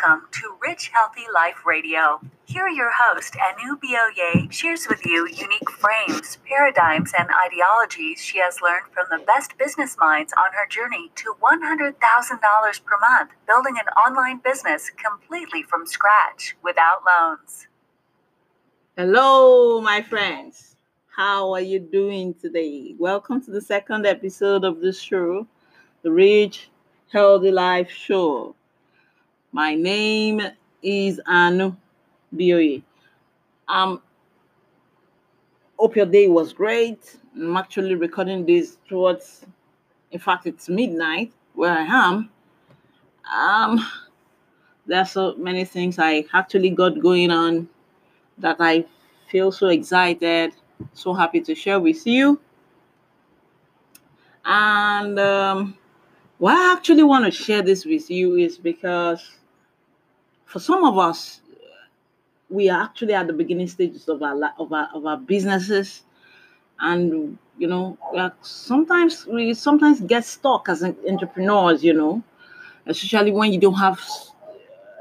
welcome to Rich Healthy Life Radio. Here, your host, Anu Bioye, shares with you unique frames, paradigms, and ideologies she has learned from the best business minds on her journey to $100,000 per month, building an online business completely from scratch without loans. Hello, my friends. How are you doing today? Welcome to the second episode of this show, the Rich Healthy Life Show. My name is Anu Bioye. Um, hope your day was great. I'm actually recording this towards, in fact, it's midnight where I am. Um, there are so many things I actually got going on that I feel so excited, so happy to share with you. And um, why I actually want to share this with you is because for some of us, we are actually at the beginning stages of our of our, of our businesses, and you know, like sometimes we sometimes get stuck as entrepreneurs. You know, especially when you don't have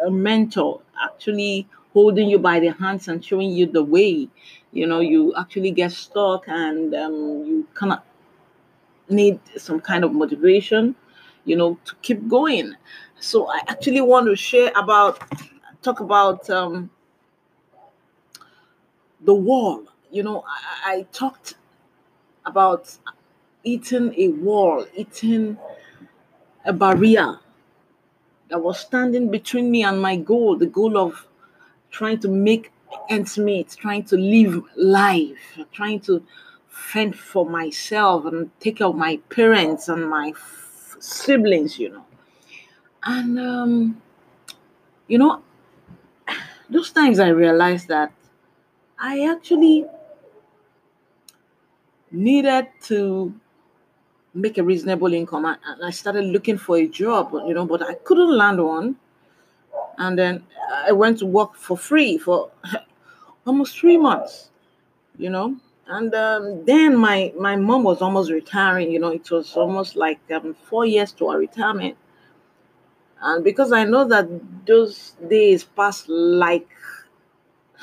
a mentor actually holding you by the hands and showing you the way. You know, you actually get stuck, and um, you kind of need some kind of motivation you know, to keep going. So I actually want to share about, talk about um, the wall. You know, I, I talked about eating a wall, eating a barrier that was standing between me and my goal, the goal of trying to make ends meet, trying to live life, trying to fend for myself and take care of my parents and my siblings, you know. And, um, you know, those times I realized that I actually needed to make a reasonable income. And I started looking for a job, you know, but I couldn't land one. And then I went to work for free for almost three months, you know and um, then my my mom was almost retiring you know it was almost like um, four years to her retirement. And because i know that those days pass like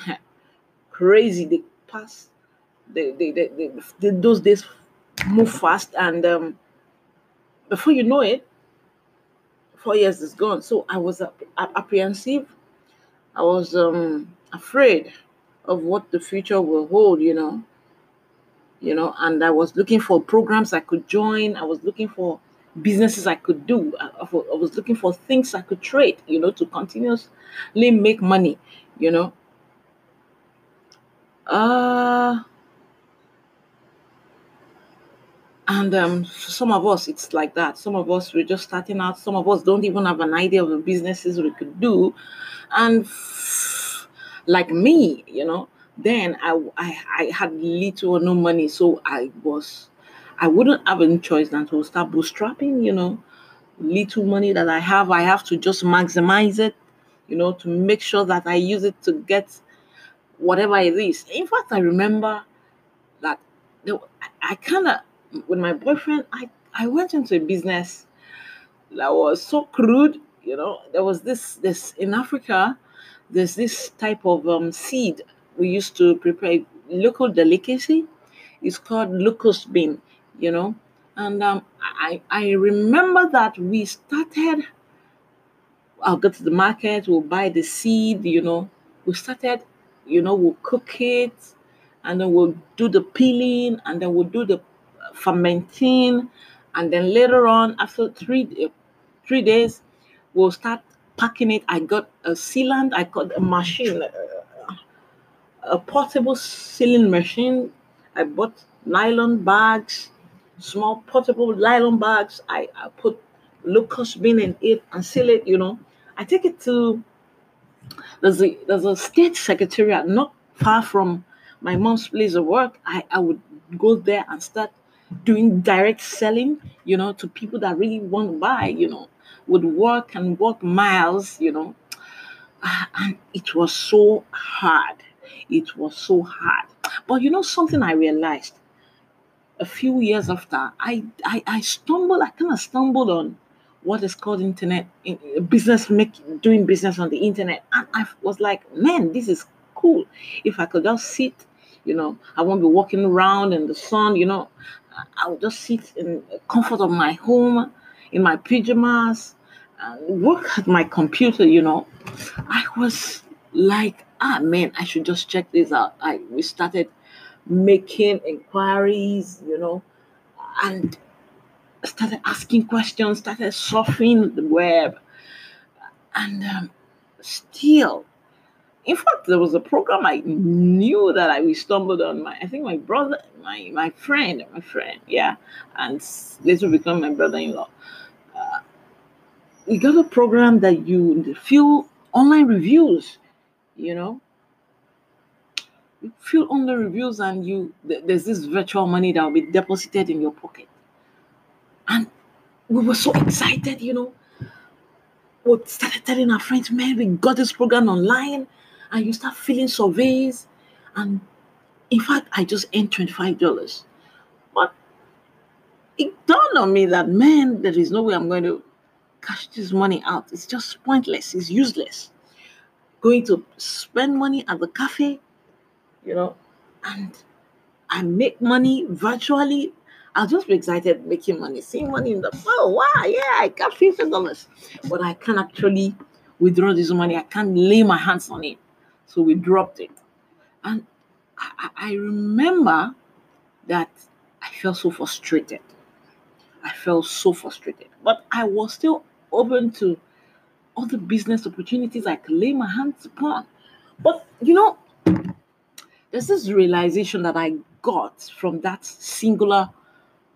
crazy they pass they, they, they, they, they those days move fast and um, before you know it four years is gone. So i was apprehensive. I was um, afraid of what the future will hold you know you know, and I was looking for programs I could join. I was looking for businesses I could do. I, I was looking for things I could trade, you know, to continuously make money, you know. Uh, and um, some of us, it's like that. Some of us, we're just starting out. Some of us don't even have an idea of the businesses we could do. And like me, you know, then I, I I had little or no money, so I was I wouldn't have any choice than to start bootstrapping. You know, little money that I have, I have to just maximize it. You know, to make sure that I use it to get whatever it is. In fact, I remember that I kind of with my boyfriend, I I went into a business that was so crude. You know, there was this this in Africa. There's this type of um, seed we used to prepare local delicacy. It's called locust bean, you know. And um, I, I remember that we started, I'll go to the market, we'll buy the seed, you know. We started, you know, we'll cook it, and then we'll do the peeling, and then we'll do the fermenting, and then later on, after three three days, we'll start packing it. I got a sealant, I got a machine, a portable sealing machine. I bought nylon bags, small portable nylon bags. I, I put locust bean in it and seal it, you know. I take it to there's a there's a state secretariat not far from my mom's place of work. I, I would go there and start doing direct selling, you know, to people that really want to buy, you know, would work and walk miles, you know. Ah, and it was so hard it was so hard. But you know something I realized? A few years after, I I, I stumbled, I kind of stumbled on what is called internet in, business making doing business on the internet. And i was like man this is cool. If i could just sit you know i won't be walking around in the sun you know. I will just sit in comfort of my home in my pajamas and work at my computer you know. I was like ah man i should just check this out i we started making inquiries you know and started asking questions, started surfing the web, and um, still, in fact, there was a program I knew that I stumbled on. My, I think my brother, my my friend, my friend, yeah, and later become my brother-in-law. Uh, we got a program that you fill online reviews, you know. You fill the reviews, and you there's this virtual money that will be deposited in your pocket and we were so excited, you know. We started telling our friends, man, we got this program online. And you start filling surveys. And in fact, I just earned $25. But it dawned on me that, man, there is no way I'm going to cash this money out. It's just pointless. It's useless. Going to spend money at the cafe, you know, and I make money virtually I'll just be excited making money, seeing money in the oh wow, yeah, I got fifty dollars. But I can't actually withdraw this money. I can't lay my hands on it. So we dropped it. And I, I remember that I felt so frustrated. I felt so frustrated. But I was still open to other business opportunities I can lay my hands upon. But you know, there's this realization that I got from that singular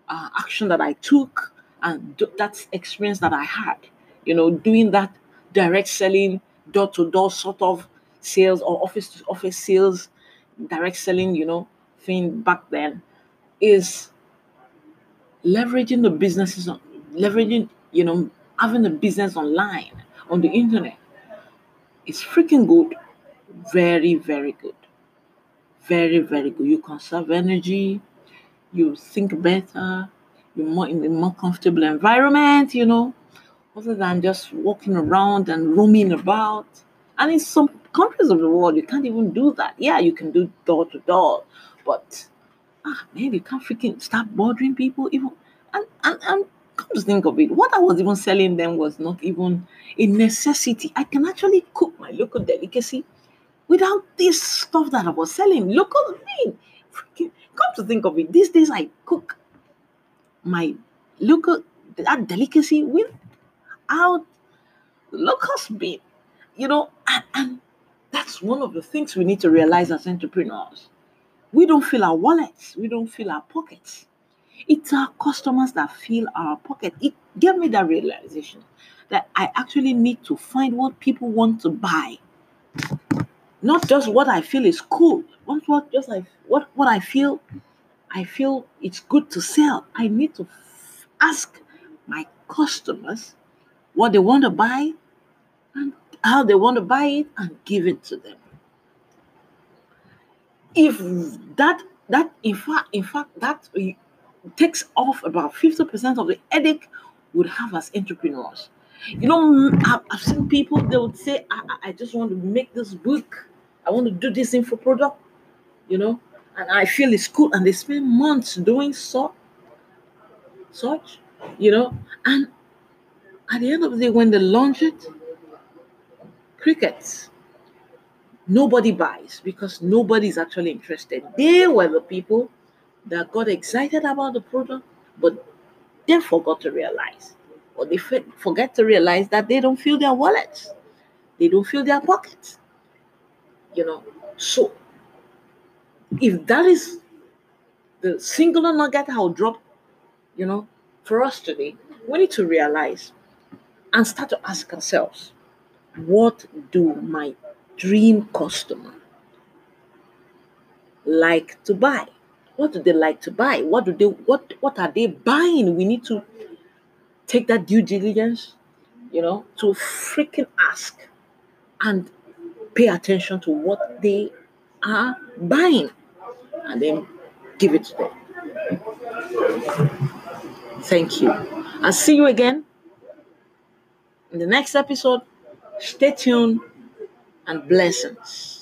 uh, action that I took and that experience that I had, you know, doing that direct selling, door to door sort of sales or office to office sales, direct selling, you know, thing back then is leveraging the businesses, leveraging, you know, having a business online on the internet. It's freaking good. Very, very good. Very, very good. You conserve energy you think better, you're more in a more comfortable environment, you know, other than just walking around and roaming about. And in some countries of the world, you can't even do that. Yeah, you can do door to door, but ah man, you can't freaking start bothering people even and and, and come to think of it, what I was even selling them was not even a necessity. I can actually cook my local delicacy without this stuff that I was selling. Local mean, come to think of it, these days I cook my local that delicacy without locust bean, you know, and, and that's one of the things we need to realize as entrepreneurs. We don't fill our wallets, we don't fill our pockets. It's our customers that fill our pocket. It gave me that realization that I actually need to find what people want to buy, not just what I feel is cool, not what just I what what I feel I feel it's good to sell. I need to f- ask my customers what they want to buy and how they want to buy it and give it to them. If that that in fact in fact that takes off about 50% of the headache would have as entrepreneurs. You know, I've, seen people, they would say, I, I just want to make this book. I want to do this info product, you know, and I feel it's cool. And they spend months doing so, such, you know. And at the end of the day, when they launch it, crickets. Nobody buys because nobody is actually interested. They were the people that got excited about the product, but they forgot to realize, or they forget to realize that they don't fill their wallets, they don't fill their pockets. You know, so if that is the singular nugget I'll drop, you know, for us today, we need to realize and start to ask ourselves, what do my dream customer like to buy? What do they like to buy? What do they what what are they buying? We need to take that due diligence, you know, to freaking ask and pay attention to what they are buying and then give it to them. Thank you. I'll see you again in the next episode. Stay tuned and blessings.